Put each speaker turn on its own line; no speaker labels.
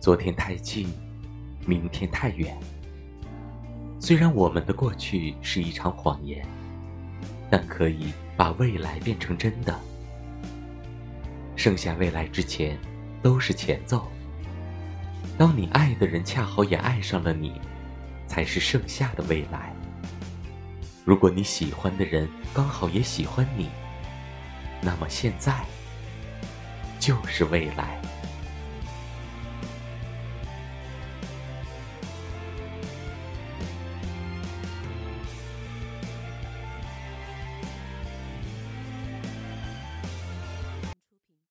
昨天太近明天太远。虽然我们的过去是一场谎言但可以把未来变成真的。剩下未来之前都是前奏。当你爱的人恰好也爱上了你才是剩下的未来。如果你喜欢的人刚好也喜欢你那么现在就是未来。